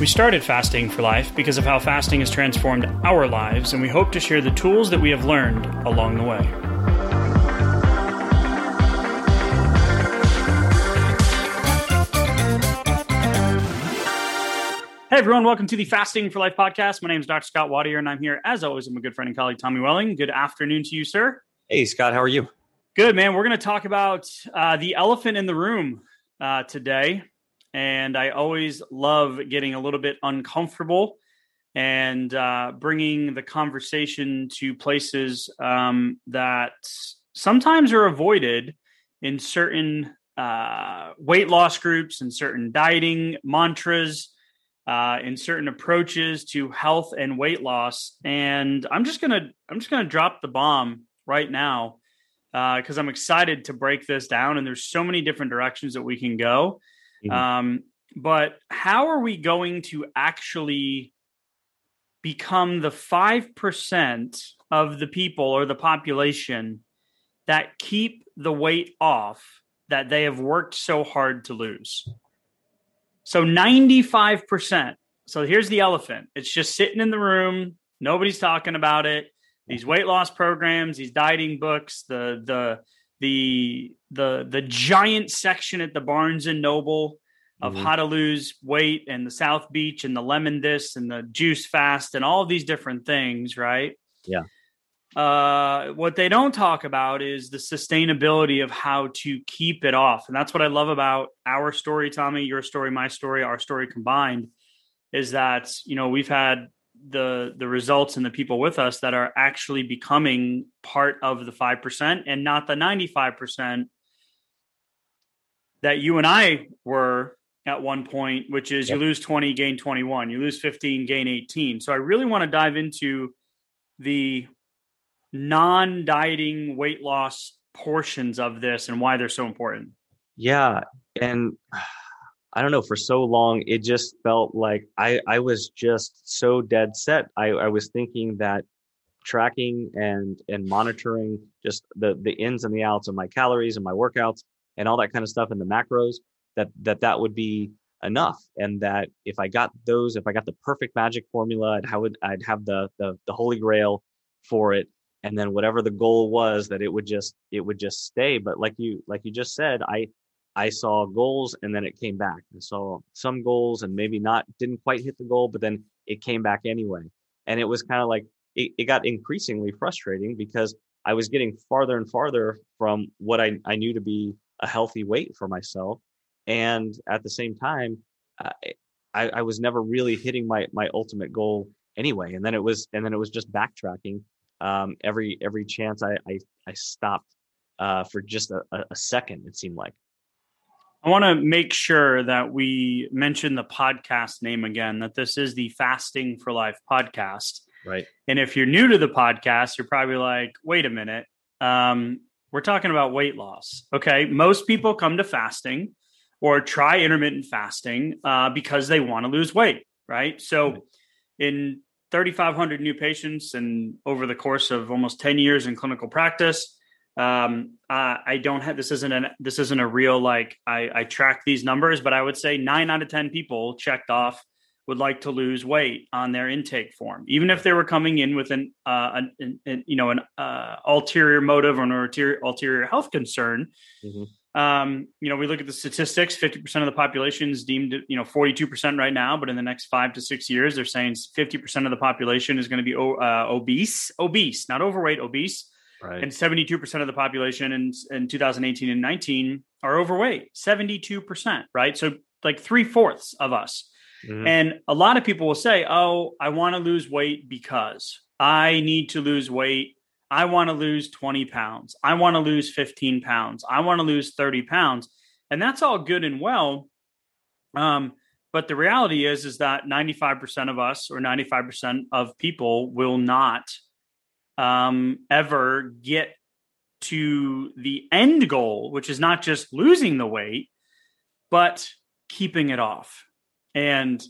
We started Fasting for Life because of how fasting has transformed our lives, and we hope to share the tools that we have learned along the way. Hey everyone, welcome to the Fasting for Life podcast. My name is Dr. Scott Watier, and I'm here as always with my good friend and colleague Tommy Welling. Good afternoon to you, sir. Hey Scott, how are you? Good man. We're going to talk about uh, the elephant in the room uh, today, and I always love getting a little bit uncomfortable and uh, bringing the conversation to places um, that sometimes are avoided in certain uh, weight loss groups and certain dieting mantras uh, in certain approaches to health and weight loss. And I'm just gonna I'm just gonna drop the bomb right now because uh, I'm excited to break this down. And there's so many different directions that we can go. Mm-hmm. Um, but how are we going to actually become the five percent of the people or the population that keep the weight off that they have worked so hard to lose? So 95%. So here's the elephant. It's just sitting in the room. Nobody's talking about it. These weight loss programs, these dieting books, the the the the the giant section at the Barnes and Noble of mm-hmm. how to lose weight and the South Beach and the lemon this and the juice fast and all these different things, right? Yeah. Uh, what they don't talk about is the sustainability of how to keep it off. And that's what I love about our story, Tommy, your story, my story, our story combined is that, you know, we've had the the results and the people with us that are actually becoming part of the 5% and not the 95% that you and I were at one point, which is yep. you lose 20, gain 21, you lose 15, gain 18. So I really want to dive into the non dieting weight loss portions of this and why they're so important. Yeah. And I don't know, for so long, it just felt like I, I was just so dead set. I, I was thinking that tracking and and monitoring just the the ins and the outs of my calories and my workouts and all that kind of stuff and the macros that that that would be enough and that if i got those if i got the perfect magic formula i'd have i'd have the the, the holy grail for it and then whatever the goal was that it would just it would just stay but like you like you just said i i saw goals and then it came back i saw some goals and maybe not didn't quite hit the goal but then it came back anyway and it was kind of like it, it got increasingly frustrating because i was getting farther and farther from what I, I knew to be a healthy weight for myself and at the same time uh, I, I was never really hitting my my ultimate goal anyway and then it was and then it was just backtracking um, every every chance I I, I stopped uh, for just a, a second. It seemed like. I want to make sure that we mention the podcast name again. That this is the Fasting for Life podcast. Right. And if you're new to the podcast, you're probably like, "Wait a minute, um, we're talking about weight loss." Okay, most people come to fasting or try intermittent fasting uh, because they want to lose weight. Right. So, right. in 3,500 new patients, and over the course of almost 10 years in clinical practice, um, uh, I don't have this isn't an this isn't a real like I, I track these numbers, but I would say nine out of 10 people checked off would like to lose weight on their intake form, even if they were coming in with an, uh, an, an, an you know an uh, ulterior motive or an ulterior, ulterior health concern. Mm-hmm um, you know, we look at the statistics, 50% of the population is deemed, you know, 42% right now, but in the next five to six years, they're saying 50% of the population is going to be uh, obese, obese, not overweight, obese. Right. And 72% of the population in, in 2018 and 19 are overweight, 72%, right? So like three fourths of us. Mm-hmm. And a lot of people will say, oh, I want to lose weight because I need to lose weight I want to lose 20 pounds. I want to lose 15 pounds. I want to lose 30 pounds. And that's all good and well. Um, but the reality is, is that 95% of us or 95% of people will not um, ever get to the end goal, which is not just losing the weight, but keeping it off. And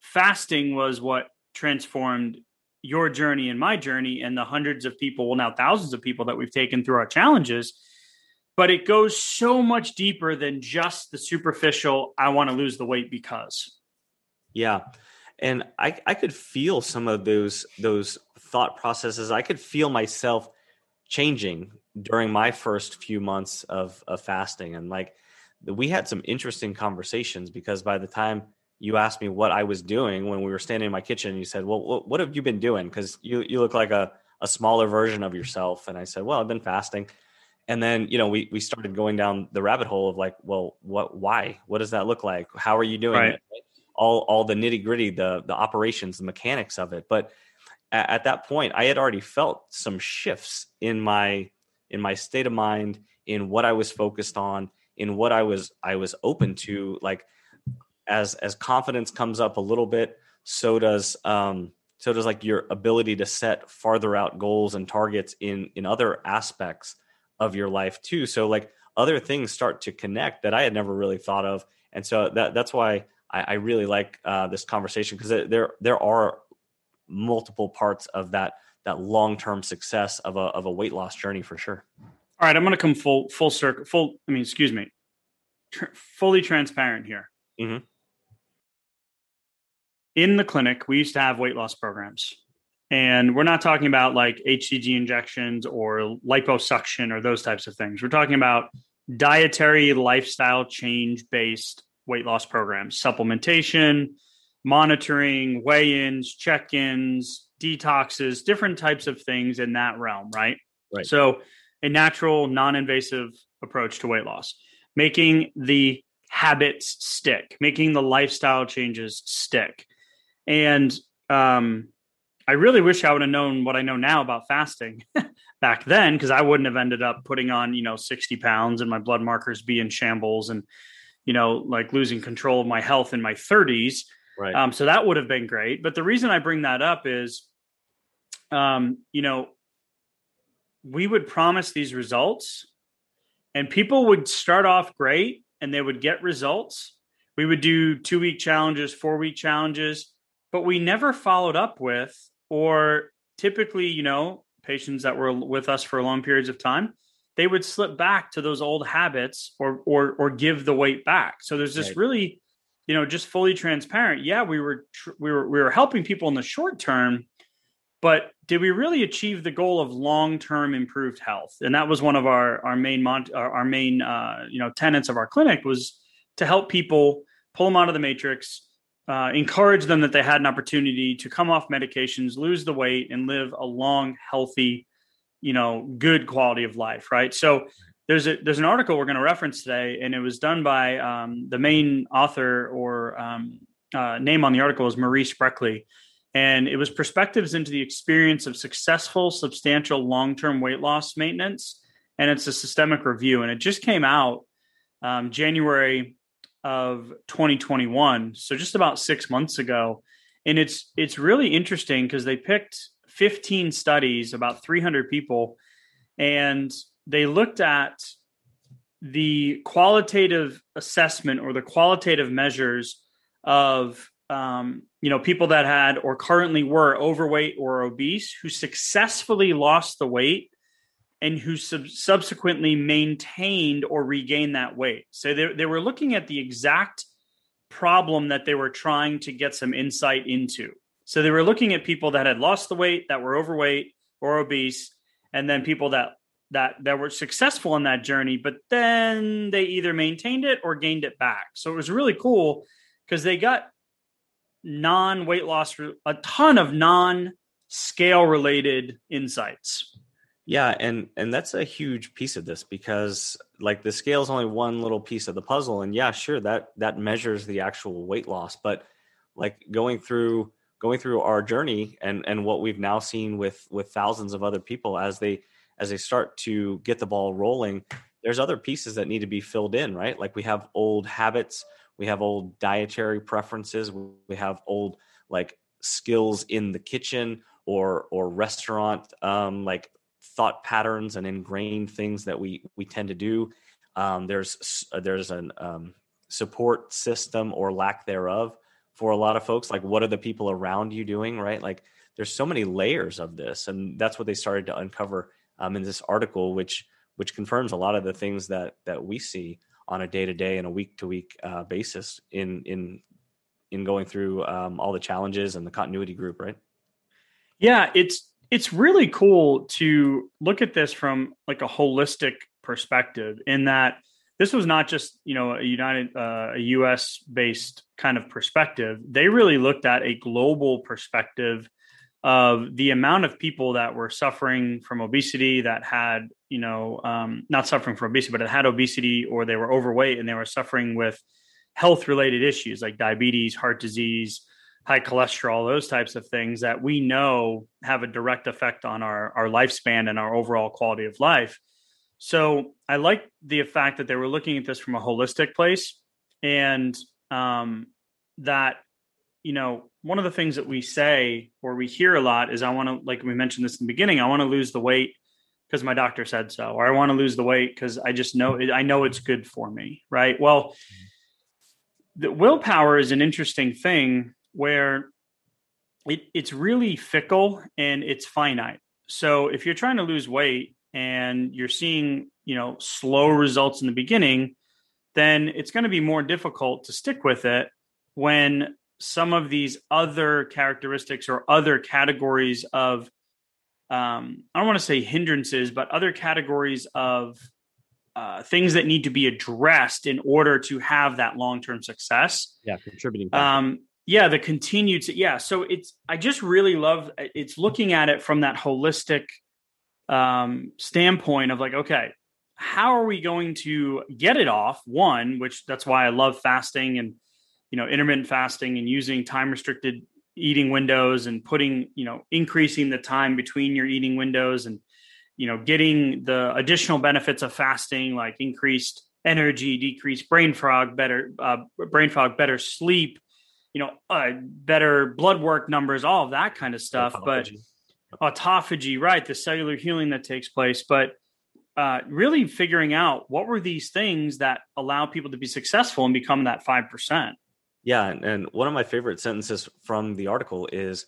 fasting was what transformed your journey and my journey and the hundreds of people, well, now thousands of people that we've taken through our challenges. But it goes so much deeper than just the superficial, I want to lose the weight because. Yeah. And I, I could feel some of those those thought processes. I could feel myself changing during my first few months of, of fasting. And like we had some interesting conversations because by the time you asked me what I was doing when we were standing in my kitchen. You said, "Well, what, what have you been doing?" Because you you look like a a smaller version of yourself. And I said, "Well, I've been fasting." And then you know we we started going down the rabbit hole of like, well, what? Why? What does that look like? How are you doing right. it? All all the nitty gritty, the the operations, the mechanics of it. But at, at that point, I had already felt some shifts in my in my state of mind, in what I was focused on, in what I was I was open to, like as as confidence comes up a little bit, so does um, so does like your ability to set farther out goals and targets in in other aspects of your life too. So like other things start to connect that I had never really thought of, and so that that's why I, I really like uh, this conversation because there there are multiple parts of that that long term success of a of a weight loss journey for sure. All right, I'm going to come full full circle. Full, I mean, excuse me, tr- fully transparent here. Mm-hmm in the clinic, we used to have weight loss programs. And we're not talking about like HCG injections or liposuction or those types of things. We're talking about dietary lifestyle change based weight loss programs, supplementation, monitoring, weigh ins, check ins, detoxes, different types of things in that realm, right? Right. So, a natural, non invasive approach to weight loss, making the habits stick, making the lifestyle changes stick. And um, I really wish I would have known what I know now about fasting back then, because I wouldn't have ended up putting on, you know, 60 pounds and my blood markers be in shambles and, you know, like losing control of my health in my 30s. Right. Um, so that would have been great. But the reason I bring that up is, um, you know, we would promise these results and people would start off great and they would get results. We would do two week challenges, four week challenges but we never followed up with, or typically, you know, patients that were with us for long periods of time, they would slip back to those old habits or or or give the weight back. So there's this right. really, you know, just fully transparent. Yeah, we were tr- we were we were helping people in the short term, but did we really achieve the goal of long term improved health? And that was one of our our main mon- our, our main uh, you know tenets of our clinic was to help people pull them out of the matrix, uh, encourage them that they had an opportunity to come off medications, lose the weight, and live a long, healthy, you know, good quality of life. Right. So there's a there's an article we're going to reference today, and it was done by um, the main author or um, uh, name on the article is Maurice Spreckley, and it was perspectives into the experience of successful, substantial long-term weight loss maintenance, and it's a systemic review, and it just came out um, January of 2021 so just about six months ago. And it's it's really interesting because they picked 15 studies about 300 people and they looked at the qualitative assessment or the qualitative measures of um, you know people that had or currently were overweight or obese who successfully lost the weight and who sub- subsequently maintained or regained that weight. So they, they were looking at the exact problem that they were trying to get some insight into. So they were looking at people that had lost the weight, that were overweight or obese, and then people that that that were successful in that journey, but then they either maintained it or gained it back. So it was really cool because they got non weight loss, a ton of non scale related insights. Yeah, and and that's a huge piece of this because like the scale is only one little piece of the puzzle, and yeah, sure that that measures the actual weight loss, but like going through going through our journey and and what we've now seen with with thousands of other people as they as they start to get the ball rolling, there's other pieces that need to be filled in, right? Like we have old habits, we have old dietary preferences, we have old like skills in the kitchen or or restaurant um, like thought patterns and ingrained things that we we tend to do. Um, there's there's an um, support system or lack thereof for a lot of folks. Like, what are the people around you doing? Right? Like, there's so many layers of this, and that's what they started to uncover um, in this article, which which confirms a lot of the things that that we see on a day to day and a week to week basis in in in going through um, all the challenges and the continuity group, right? Yeah, it's it's really cool to look at this from like a holistic perspective in that this was not just you know a united uh, a us based kind of perspective they really looked at a global perspective of the amount of people that were suffering from obesity that had you know um, not suffering from obesity but it had obesity or they were overweight and they were suffering with health related issues like diabetes heart disease high cholesterol, those types of things that we know have a direct effect on our, our lifespan and our overall quality of life. So I like the fact that they were looking at this from a holistic place and um, that, you know, one of the things that we say or we hear a lot is I want to, like we mentioned this in the beginning, I want to lose the weight because my doctor said so, or I want to lose the weight because I just know I know it's good for me. Right. Well, the willpower is an interesting thing where it, it's really fickle and it's finite. So if you're trying to lose weight and you're seeing, you know, slow results in the beginning, then it's going to be more difficult to stick with it when some of these other characteristics or other categories of um, I don't want to say hindrances, but other categories of uh, things that need to be addressed in order to have that long term success. Yeah, contributing. Um, yeah the continued yeah so it's i just really love it's looking at it from that holistic um standpoint of like okay how are we going to get it off one which that's why i love fasting and you know intermittent fasting and using time restricted eating windows and putting you know increasing the time between your eating windows and you know getting the additional benefits of fasting like increased energy decreased brain fog better uh, brain fog better sleep you know, uh, better blood work numbers, all of that kind of stuff. Autophagy. But autophagy, right? The cellular healing that takes place. But uh, really figuring out what were these things that allow people to be successful and become that 5%. Yeah. And, and one of my favorite sentences from the article is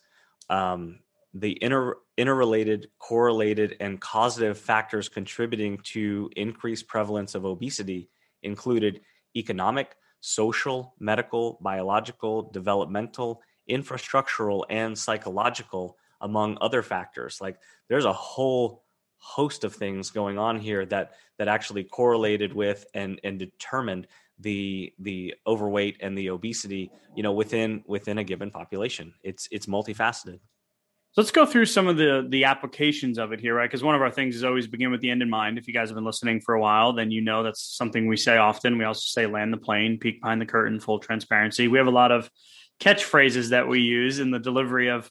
um, the inter, interrelated, correlated, and causative factors contributing to increased prevalence of obesity included economic, social, medical, biological, developmental, infrastructural, and psychological, among other factors. Like there's a whole host of things going on here that that actually correlated with and and determined the the overweight and the obesity you know within within a given population it's it's multifaceted so let's go through some of the the applications of it here, right? Because one of our things is always begin with the end in mind. If you guys have been listening for a while, then you know that's something we say often. We also say land the plane, peek behind the curtain, full transparency. We have a lot of catchphrases that we use in the delivery of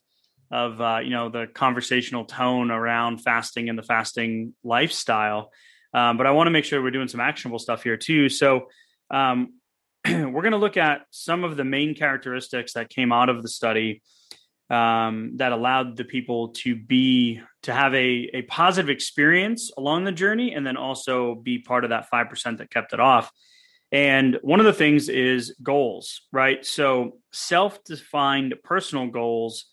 of uh, you know the conversational tone around fasting and the fasting lifestyle. Um, but I want to make sure we're doing some actionable stuff here too. So um, we're going to look at some of the main characteristics that came out of the study um, that allowed the people to be to have a, a positive experience along the journey and then also be part of that 5% that kept it off and one of the things is goals right so self-defined personal goals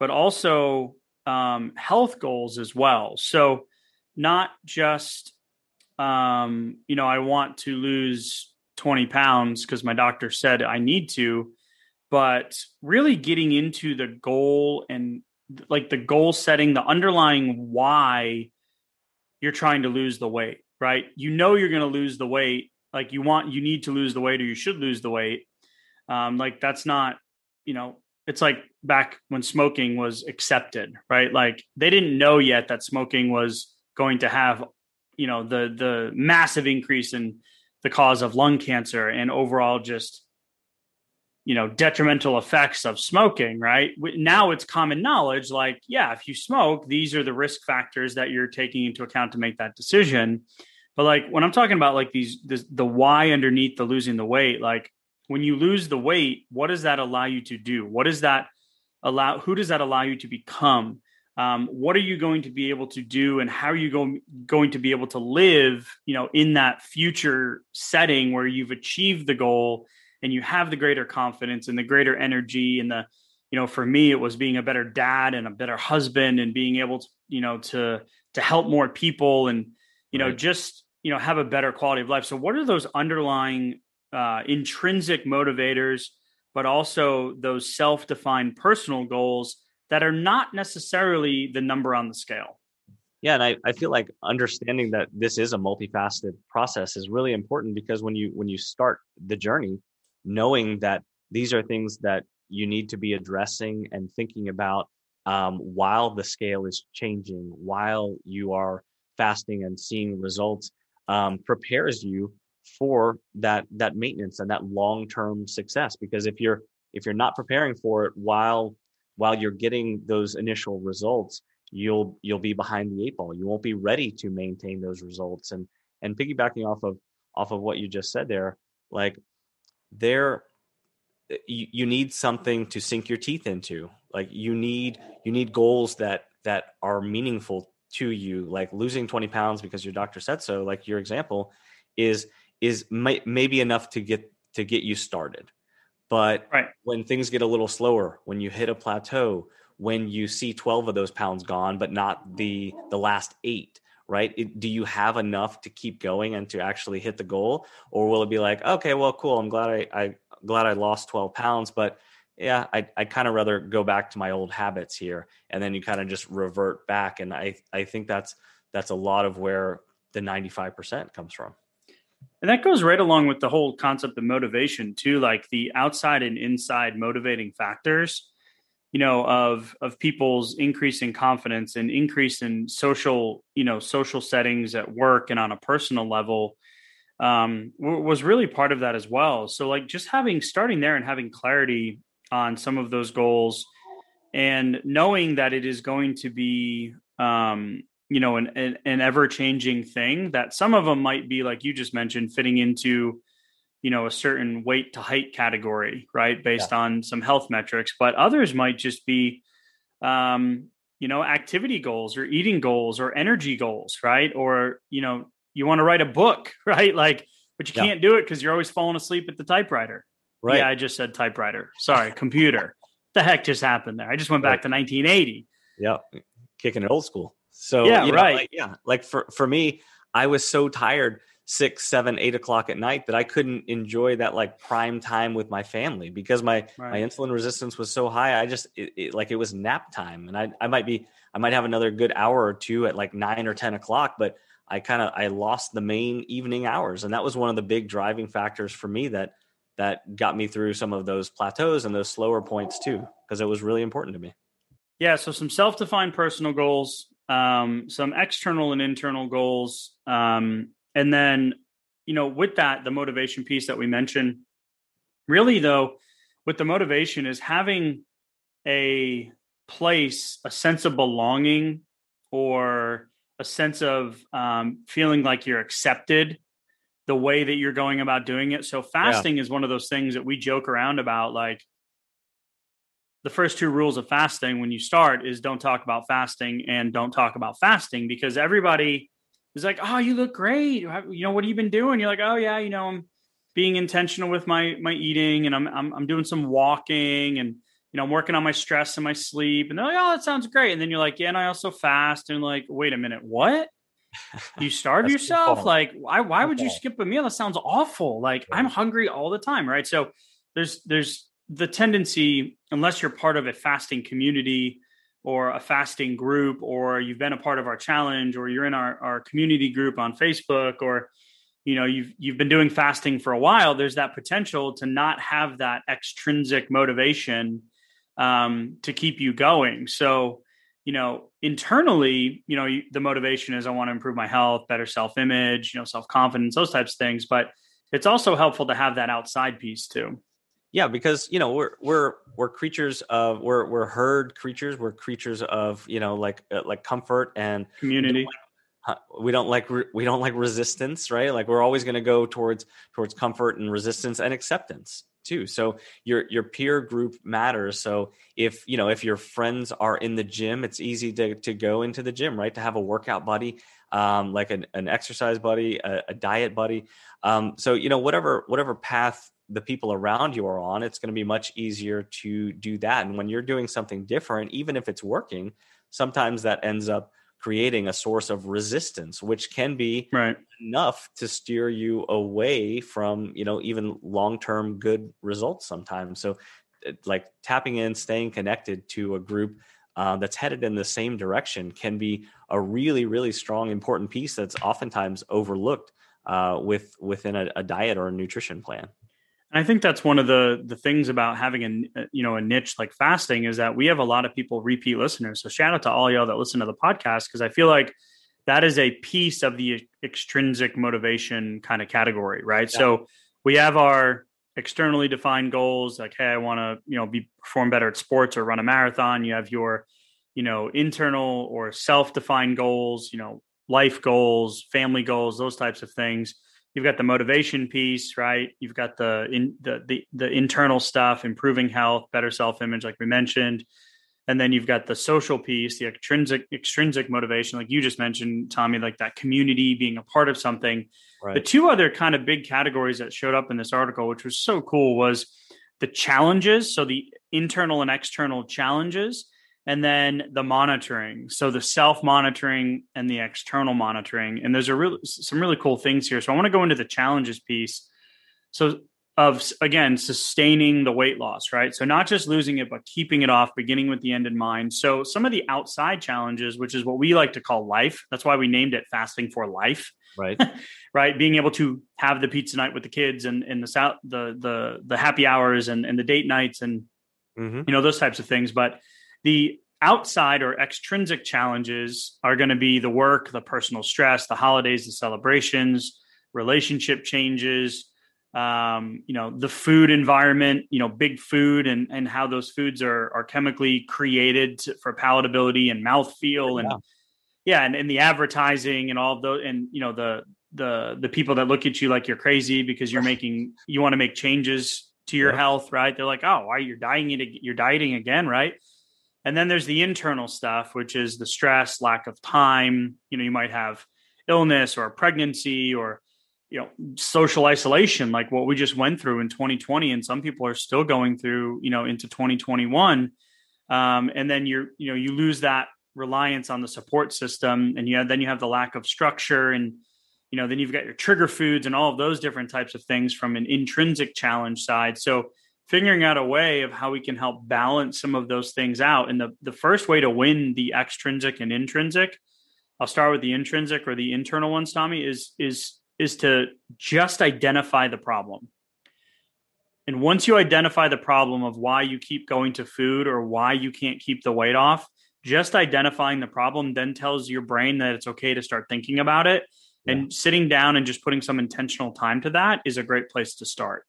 but also um, health goals as well so not just um, you know i want to lose 20 pounds because my doctor said i need to but really getting into the goal and like the goal setting, the underlying why you're trying to lose the weight, right? You know you're going to lose the weight. Like you want, you need to lose the weight or you should lose the weight. Um, like that's not, you know, it's like back when smoking was accepted, right? Like they didn't know yet that smoking was going to have, you know, the the massive increase in the cause of lung cancer and overall just you know detrimental effects of smoking right? Now it's common knowledge like yeah if you smoke these are the risk factors that you're taking into account to make that decision. But like when i'm talking about like these this, the why underneath the losing the weight like when you lose the weight what does that allow you to do? What does that allow who does that allow you to become um, what are you going to be able to do and how are you going going to be able to live you know in that future setting where you've achieved the goal and you have the greater confidence and the greater energy and the you know for me it was being a better dad and a better husband and being able to you know to to help more people and you know right. just you know have a better quality of life so what are those underlying uh, intrinsic motivators but also those self-defined personal goals that are not necessarily the number on the scale. Yeah and I, I feel like understanding that this is a multifaceted process is really important because when you when you start the journey knowing that these are things that you need to be addressing and thinking about um, while the scale is changing while you are fasting and seeing results um, prepares you for that that maintenance and that long term success because if you're if you're not preparing for it while while you're getting those initial results you'll you'll be behind the eight ball. You won't be ready to maintain those results. And and piggybacking off of off of what you just said there like there eh, you, you need something to sink your teeth into. Like you need you need goals that that are meaningful to you. Like losing 20 pounds because your doctor said so like your example is is may, maybe enough to get to get you started but right. when things get a little slower when you hit a plateau when you see 12 of those pounds gone but not the the last eight right it, do you have enough to keep going and to actually hit the goal or will it be like okay well cool i'm glad i, I glad i lost 12 pounds but yeah, I I kind of rather go back to my old habits here, and then you kind of just revert back. And I I think that's that's a lot of where the ninety five percent comes from. And that goes right along with the whole concept of motivation too, like the outside and inside motivating factors, you know, of of people's increasing confidence and increase in social, you know, social settings at work and on a personal level um, was really part of that as well. So like just having starting there and having clarity on some of those goals and knowing that it is going to be um, you know an, an, an ever changing thing that some of them might be like you just mentioned fitting into you know a certain weight to height category right based yeah. on some health metrics but others might just be um, you know activity goals or eating goals or energy goals right or you know you want to write a book right like but you yeah. can't do it because you're always falling asleep at the typewriter Right. Yeah, I just said typewriter. Sorry, computer. the heck just happened there? I just went back right. to 1980. Yeah, kicking it old school. So yeah, you know, right. Like, yeah, like for for me, I was so tired six, seven, eight o'clock at night that I couldn't enjoy that like prime time with my family because my right. my insulin resistance was so high. I just it, it, like it was nap time, and I I might be I might have another good hour or two at like nine or ten o'clock, but I kind of I lost the main evening hours, and that was one of the big driving factors for me that that got me through some of those plateaus and those slower points too, because it was really important to me. Yeah. So some self-defined personal goals, um, some external and internal goals, um, and then you know with that the motivation piece that we mentioned. Really though, with the motivation is having a place, a sense of belonging, or a sense of um, feeling like you're accepted the way that you're going about doing it. So fasting yeah. is one of those things that we joke around about like the first two rules of fasting when you start is don't talk about fasting and don't talk about fasting because everybody is like, "Oh, you look great. You know what have you been doing?" You're like, "Oh yeah, you know, I'm being intentional with my my eating and I'm I'm, I'm doing some walking and you know, I'm working on my stress and my sleep." And they're like, "Oh, that sounds great." And then you're like, "Yeah, and I also fast." And like, "Wait a minute, what?" you starve yourself like why why would you skip a meal that sounds awful like i'm hungry all the time right so there's there's the tendency unless you're part of a fasting community or a fasting group or you've been a part of our challenge or you're in our, our community group on facebook or you know you've you've been doing fasting for a while there's that potential to not have that extrinsic motivation um, to keep you going. So you know internally you know the motivation is i want to improve my health better self-image you know self-confidence those types of things but it's also helpful to have that outside piece too yeah because you know we're we're we're creatures of we're we're herd creatures we're creatures of you know like uh, like comfort and community we don't like we don't like resistance right like we're always going to go towards towards comfort and resistance and acceptance too. So your your peer group matters. So if you know if your friends are in the gym, it's easy to to go into the gym, right? To have a workout buddy, um, like an, an exercise buddy, a, a diet buddy. Um, so you know whatever whatever path the people around you are on, it's going to be much easier to do that. And when you're doing something different, even if it's working, sometimes that ends up creating a source of resistance which can be right. enough to steer you away from you know even long-term good results sometimes so like tapping in staying connected to a group uh, that's headed in the same direction can be a really really strong important piece that's oftentimes overlooked uh, with within a, a diet or a nutrition plan and I think that's one of the the things about having a uh, you know a niche like fasting is that we have a lot of people repeat listeners. So shout out to all y'all that listen to the podcast because I feel like that is a piece of the extrinsic motivation kind of category, right? Yeah. So we have our externally defined goals like hey, I want to, you know, be perform better at sports or run a marathon. You have your you know internal or self-defined goals, you know, life goals, family goals, those types of things you've got the motivation piece, right? You've got the in the the, the internal stuff, improving health, better self image, like we mentioned, and then you've got the social piece, the extrinsic extrinsic motivation, like you just mentioned, Tommy, like that community being a part of something. Right. The two other kind of big categories that showed up in this article, which was so cool, was the challenges, so the internal and external challenges, and then the monitoring. So the self monitoring and the external monitoring. And there's a real some really cool things here. So i want to go into the challenges piece. So of again sustaining the weight loss right? So not just losing it but keeping it off beginning with the end in mind. So some of the outside challenges which is what we like to call life that's why we named it fasting for life right. right? Being able to have the pizza night with the kids and, and the south the the the happy hours and, and the date nights and mm-hmm. you know those types of things. But the outside or extrinsic challenges are going to be the work, the personal stress, the holidays, the celebrations, relationship changes, um, you know, the food environment, you know, big food and and how those foods are are chemically created to, for palatability and mouthfeel and yeah, and, and the advertising and all of those and you know the the the people that look at you like you're crazy because you're making you want to make changes to your health, right? They're like, oh, why you're dieting you're dieting again, right? And then there's the internal stuff, which is the stress, lack of time. You know, you might have illness or pregnancy or you know social isolation like what we just went through in 2020 and some people are still going through you know into 2021 um, and then you're you know you lose that reliance on the support system and you have, then you have the lack of structure and you know then you've got your trigger foods and all of those different types of things from an intrinsic challenge side so figuring out a way of how we can help balance some of those things out. And the, the first way to win the extrinsic and intrinsic, I'll start with the intrinsic or the internal ones, Tommy, is is is to just identify the problem. And once you identify the problem of why you keep going to food or why you can't keep the weight off, just identifying the problem then tells your brain that it's okay to start thinking about it. Yeah. And sitting down and just putting some intentional time to that is a great place to start.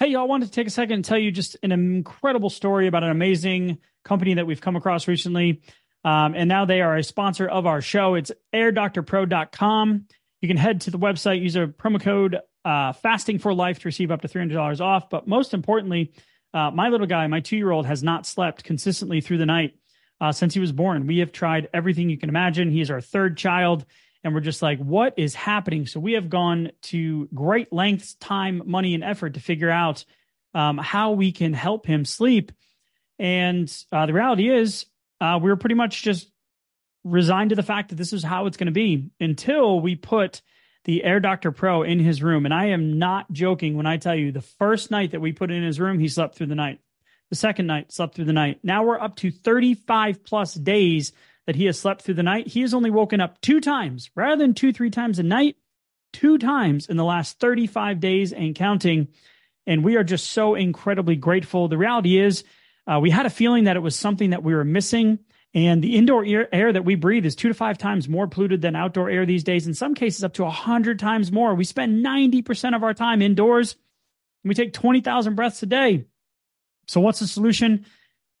Hey, y'all, wanted to take a second and tell you just an incredible story about an amazing company that we've come across recently. Um, and now they are a sponsor of our show. It's airdoctorpro.com. You can head to the website, use a promo code uh, fasting for life to receive up to $300 off. But most importantly, uh, my little guy, my two year old, has not slept consistently through the night uh, since he was born. We have tried everything you can imagine. He is our third child and we're just like, what is happening? So we have gone to great lengths, time, money, and effort to figure out um, how we can help him sleep. And uh, the reality is, uh, we are pretty much just resigned to the fact that this is how it's going to be until we put the Air Doctor Pro in his room. And I am not joking when I tell you the first night that we put in his room, he slept through the night. The second night, slept through the night. Now we're up to 35 plus days that he has slept through the night. He has only woken up two times rather than two, three times a night, two times in the last 35 days and counting. And we are just so incredibly grateful. The reality is, uh, we had a feeling that it was something that we were missing. And the indoor air, air, that we breathe is two to five times more polluted than outdoor air these days. In some cases, up to 100 times more. We spend 90% of our time indoors and we take 20,000 breaths a day. So, what's the solution?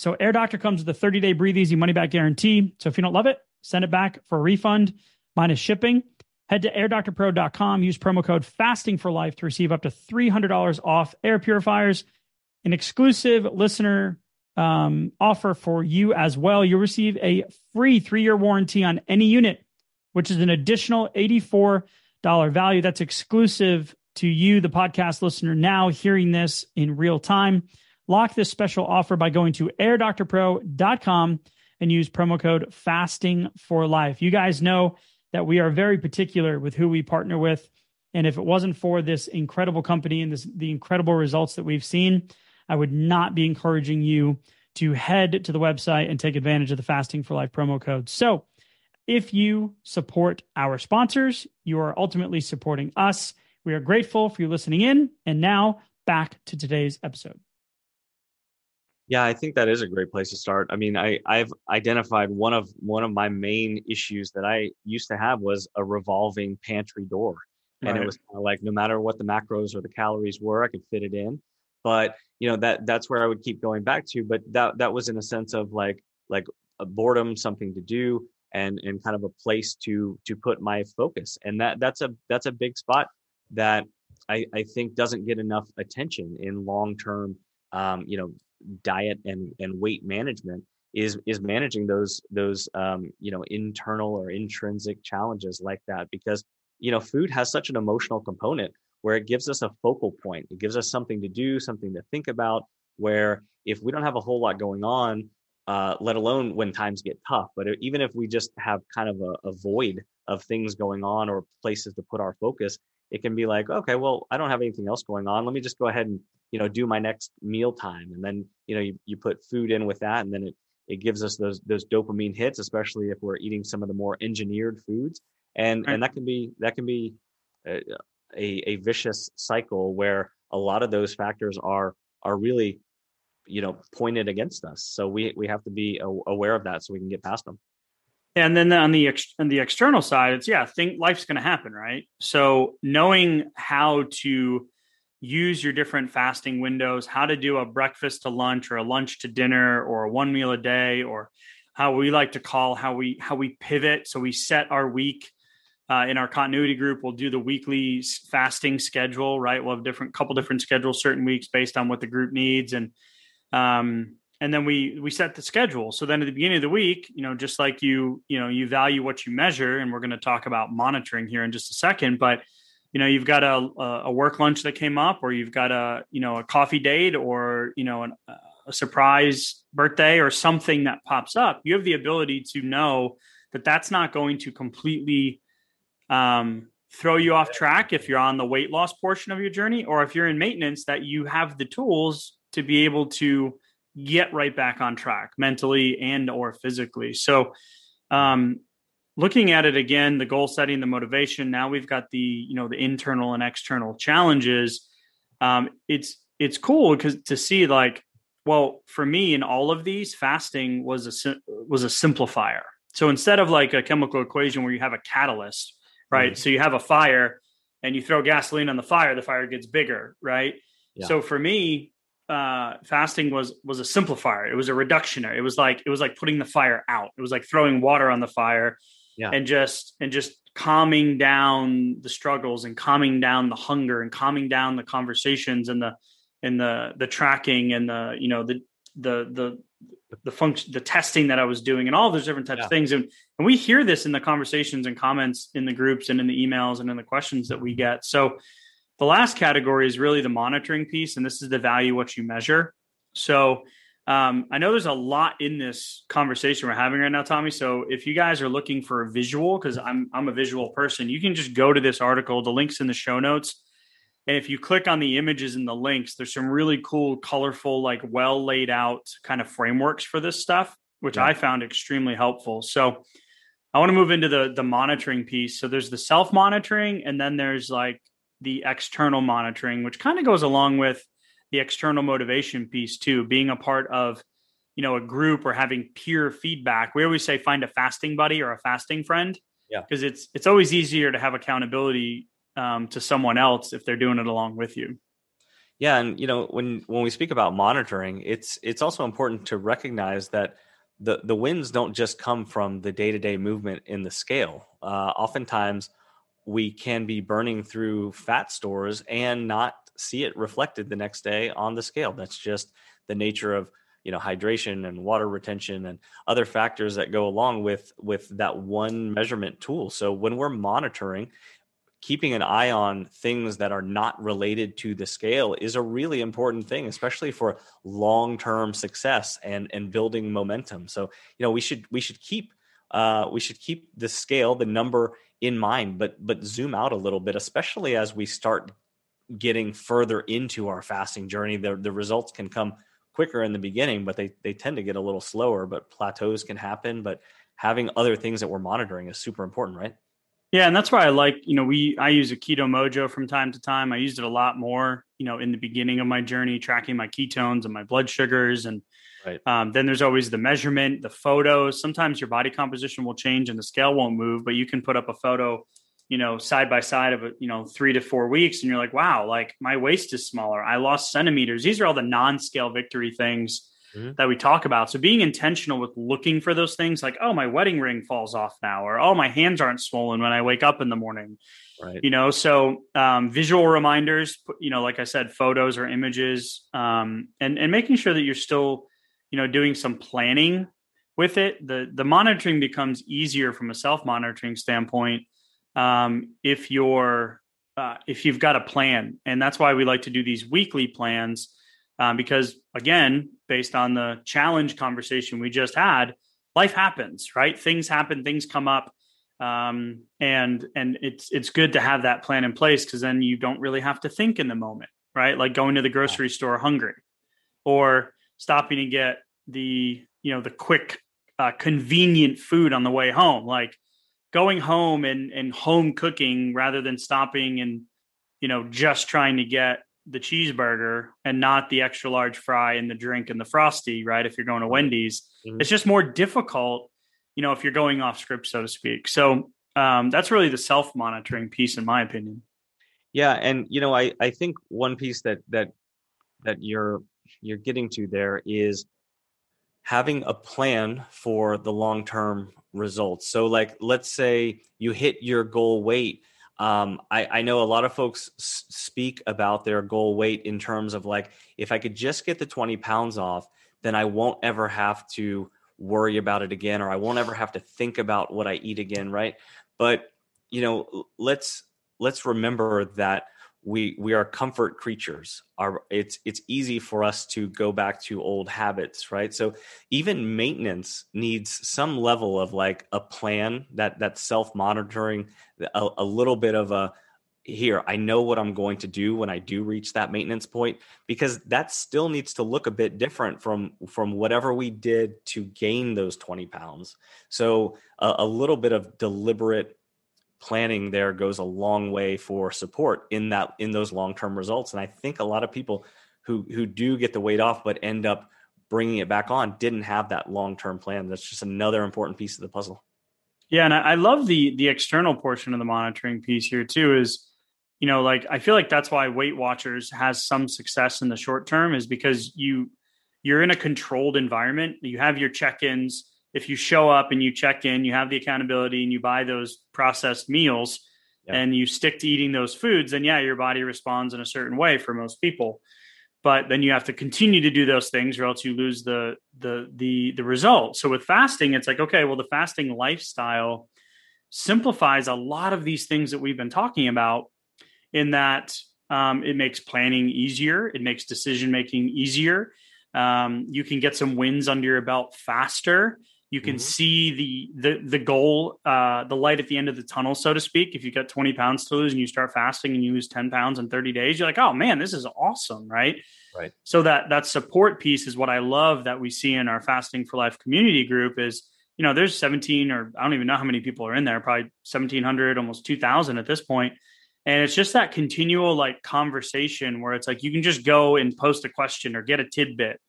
So Air Doctor comes with a 30 day breathe easy money back guarantee. So if you don't love it, send it back for a refund minus shipping. Head to airdoctorpro.com, use promo code fasting for life to receive up to $300 off air purifiers. An exclusive listener um, offer for you as well. You'll receive a free three year warranty on any unit, which is an additional $84 value. That's exclusive to you, the podcast listener, now hearing this in real time. Lock this special offer by going to airdoctorpro.com and use promo code fasting for life. You guys know that we are very particular with who we partner with. And if it wasn't for this incredible company and this, the incredible results that we've seen, I would not be encouraging you to head to the website and take advantage of the Fasting for Life promo code. So, if you support our sponsors, you are ultimately supporting us. We are grateful for you listening in. And now back to today's episode. Yeah, I think that is a great place to start. I mean, I I've identified one of one of my main issues that I used to have was a revolving pantry door. And right. it was kind of like no matter what the macros or the calories were, I could fit it in. But, you know, that that's where I would keep going back to, but that that was in a sense of like like a boredom, something to do and and kind of a place to to put my focus. And that that's a that's a big spot that I I think doesn't get enough attention in long-term um, you know, diet and and weight management is is managing those those um, you know internal or intrinsic challenges like that because you know food has such an emotional component where it gives us a focal point. It gives us something to do something to think about where if we don't have a whole lot going on uh, let alone when times get tough but even if we just have kind of a, a void of things going on or places to put our focus it can be like okay well i don't have anything else going on. Let me just go ahead and you know do my next meal time and then you know you, you put food in with that and then it it gives us those those dopamine hits especially if we're eating some of the more engineered foods. And right. and that can be that can be a, a, a vicious cycle where a lot of those factors are are really you know pointed against us. So we we have to be aware of that so we can get past them. And then on the ex- on the external side it's yeah think life's going to happen right? So knowing how to use your different fasting windows, how to do a breakfast to lunch or a lunch to dinner or a one meal a day or how we like to call how we how we pivot. So we set our week uh, in our continuity group. We'll do the weekly fasting schedule, right? We'll have different couple different schedules certain weeks based on what the group needs and um and then we we set the schedule so then at the beginning of the week you know just like you you know you value what you measure and we're going to talk about monitoring here in just a second but you know you've got a, a work lunch that came up or you've got a you know a coffee date or you know an, a surprise birthday or something that pops up you have the ability to know that that's not going to completely um, throw you off track if you're on the weight loss portion of your journey or if you're in maintenance that you have the tools to be able to get right back on track mentally and or physically. So um, looking at it again the goal setting the motivation now we've got the you know the internal and external challenges um, it's it's cool because to see like well for me in all of these fasting was a was a simplifier. So instead of like a chemical equation where you have a catalyst right? Mm-hmm. so you have a fire and you throw gasoline on the fire the fire gets bigger right? Yeah. so for me uh, fasting was was a simplifier. It was a reductioner it was like it was like putting the fire out. It was like throwing water on the fire yeah. and just and just calming down the struggles and calming down the hunger and calming down the conversations and the and the the tracking and the you know the the the the function the testing that I was doing and all those different types yeah. of things and and we hear this in the conversations and comments in the groups and in the emails and in the questions that we get so the last category is really the monitoring piece and this is the value what you measure so um, I know there's a lot in this conversation we're having right now, Tommy. So if you guys are looking for a visual, because I'm I'm a visual person, you can just go to this article. The links in the show notes, and if you click on the images and the links, there's some really cool, colorful, like well laid out kind of frameworks for this stuff, which yeah. I found extremely helpful. So I want to move into the the monitoring piece. So there's the self monitoring, and then there's like the external monitoring, which kind of goes along with the external motivation piece too, being a part of you know a group or having peer feedback. We always say find a fasting buddy or a fasting friend. Yeah. Because it's it's always easier to have accountability um, to someone else if they're doing it along with you. Yeah, and you know when when we speak about monitoring, it's it's also important to recognize that the the wins don't just come from the day to day movement in the scale. Uh, oftentimes, we can be burning through fat stores and not see it reflected the next day on the scale. That's just the nature of you know hydration and water retention and other factors that go along with with that one measurement tool. So when we're monitoring, keeping an eye on things that are not related to the scale is a really important thing especially for long-term success and and building momentum so you know we should we should keep uh, we should keep the scale the number in mind but but zoom out a little bit especially as we start getting further into our fasting journey the, the results can come quicker in the beginning but they they tend to get a little slower but plateaus can happen but having other things that we're monitoring is super important right yeah, and that's why I like, you know, we I use a keto mojo from time to time. I used it a lot more, you know, in the beginning of my journey, tracking my ketones and my blood sugars. And right. um, then there's always the measurement, the photos. Sometimes your body composition will change and the scale won't move, but you can put up a photo, you know, side by side of you know, three to four weeks, and you're like, wow, like my waist is smaller. I lost centimeters. These are all the non-scale victory things mm-hmm. that we talk about. So being intentional with looking for those things like, oh, my wedding ring falls off now, or oh, my hands aren't swollen when I wake up in the morning. Right. You know, so um, visual reminders, you know, like I said, photos or images, um, and and making sure that you're still, you know, doing some planning with it. The the monitoring becomes easier from a self monitoring standpoint um, if you're uh, if you've got a plan, and that's why we like to do these weekly plans um, because again based on the challenge conversation we just had life happens right? Things happen things come up um, and and it's it's good to have that plan in place because then you don't really have to think in the moment right? Like going to the grocery store hungry or stopping to get the you know the quick uh, convenient food on the way home. Like going home and and home cooking rather than stopping and you know just trying to get the cheeseburger and not the extra large fry and the drink and the frosty, right? If you're going to Wendy's, mm-hmm. it's just more difficult, you know, if you're going off script, so to speak. So um, that's really the self monitoring piece, in my opinion. Yeah, and you know, I I think one piece that that that you're you're getting to there is having a plan for the long term results. So, like, let's say you hit your goal weight um, I, I, know a lot of folks speak about their goal weight in terms of like, if I could just get the 20 pounds off, then I won't ever have to worry about it again, or I won't ever have to think about what I eat again. Right. But, you know, let's, let's remember that we we are comfort creatures. Are it's it's easy for us to go back to old habits right? So even maintenance needs some level of like a plan that that self monitoring a, a little bit of a here i know what i'm going to do when i do reach that maintenance point because that still needs to look a bit different from from whatever we did to gain those 20 pounds. So a, a little bit of deliberate planning there goes a long way for support in that in those long-term results. And i think a lot of people who who do get the weight off but end up bringing it back on didn't have that long-term plan. That's just another important piece of the puzzle. Yeah and i love the the external portion of the monitoring piece here too is you know like i feel like that's why weight watchers has some success in the short term is because you you're in a controlled environment. You have your check-ins if you show up and you check in, you have the accountability and you buy those processed meals yep. and you stick to eating those foods, then yeah, your body responds in a certain way for most people. But then you have to continue to do those things or else you lose the the the the result. So with fasting, it's like, okay, well, the fasting lifestyle simplifies a lot of these things that we've been talking about in that um, it makes planning easier, it makes decision making easier. Um, you can get some wins under your belt faster you can mm-hmm. see the the the goal, uh, the light at the end of the tunnel, so to speak. If you've got 20 pounds to lose and you start fasting and you lose 10 pounds in 30 days, you're like, oh man, this is awesome, right? Right. So that that support piece is what I love that we see in our fasting for life community group is you know there's 17 or I don't even know how many people are in there, probably 1700, almost 2000 at this point. And it's just that continual like conversation where it's like you can just go and post a question or get a tidbit,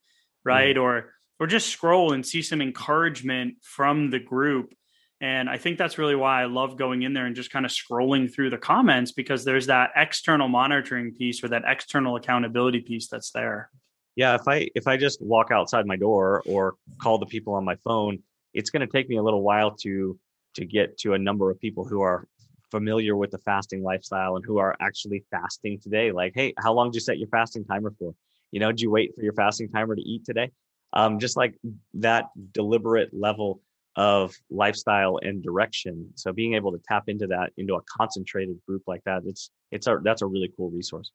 right? Mm. Or or just scroll and see some encouragement from the group. And I think that's really why I love going in there and just kind of scrolling through the comments because there's that external monitoring piece or that external accountability piece that's there. Yeah, if I if I just walk outside my door or call the people on my phone, it's going to take me a little while to to get to a number of people who are familiar with the fasting lifestyle and who are actually fasting today. Like, hey, how long did you set your fasting timer for? You know, did you wait for your fasting timer to eat today? Um, just like that deliberate level of lifestyle and direction. So being able to tap into that into a concentrated group like that, it's it's a that's a really cool resource.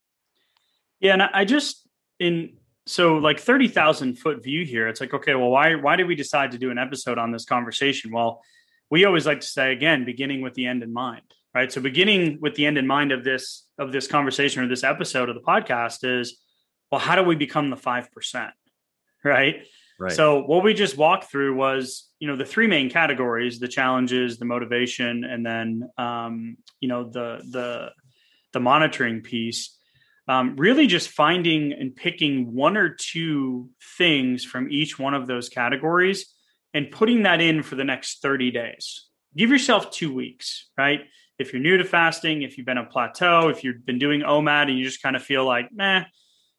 Yeah, and I just in so like 30,000 foot view here, it's like, okay, well, why, why did we decide to do an episode on this conversation? Well, we always like to say again, beginning with the end in mind, right? So beginning with the end in mind of this, of this conversation or this episode of the podcast is, well, how do we become the 5%? Right. Right. So what we just walked through was, you know, the three main categories: the challenges, the motivation, and then, um, you know, the the the monitoring piece um, really just finding and picking one or two things from each one of those categories and putting that in for the next 30 days. Give yourself two weeks, right? If you're new to fasting, if you've been on plateau, if you've been doing OMAD and you just kind of feel like, meh,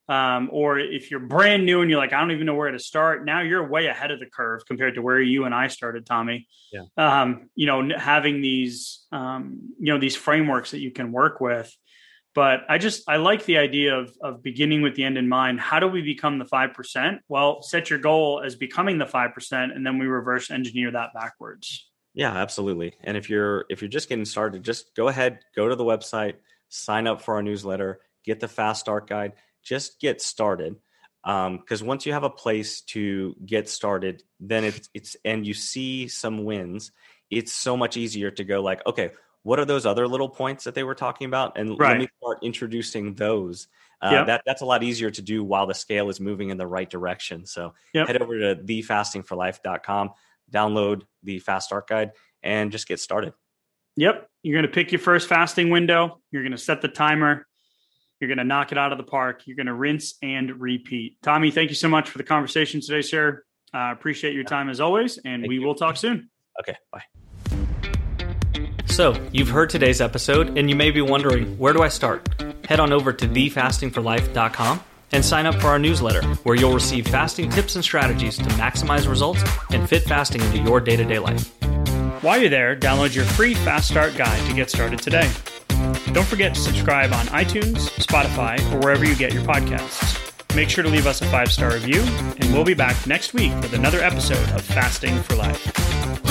um, or if you're brand new and you're like, I don't even know where to start. Now you're way ahead of the curve compared to where you and I started, Tommy. Yeah. Um, you know, having these, um, you know, these frameworks that you can work with but I just I like the idea of of beginning with the end in mind. How do we become the five percent? Well, set your goal as becoming the five percent, and then we reverse engineer that backwards. Yeah, absolutely. And if you're if you're just getting started, just go ahead, go to the website, sign up for our newsletter, get the fast start guide. Just get started because um, once you have a place to get started, then it's it's and you see some wins. It's so much easier to go like, okay, what are those other little points that they were talking about and right. let me start introducing those uh, yep. that that's a lot easier to do while the scale is moving in the right direction so yep. head over to thefastingforlife.com download the fast start guide and just get started yep you're going to pick your first fasting window you're going to set the timer you're going to knock it out of the park you're going to rinse and repeat tommy thank you so much for the conversation today sir uh, appreciate your time as always and thank we you. will talk soon okay bye so, you've heard today's episode, and you may be wondering where do I start? Head on over to thefastingforlife.com and sign up for our newsletter, where you'll receive fasting tips and strategies to maximize results and fit fasting into your day to day life. While you're there, download your free Fast Start guide to get started today. Don't forget to subscribe on iTunes, Spotify, or wherever you get your podcasts. Make sure to leave us a five star review, and we'll be back next week with another episode of Fasting for Life.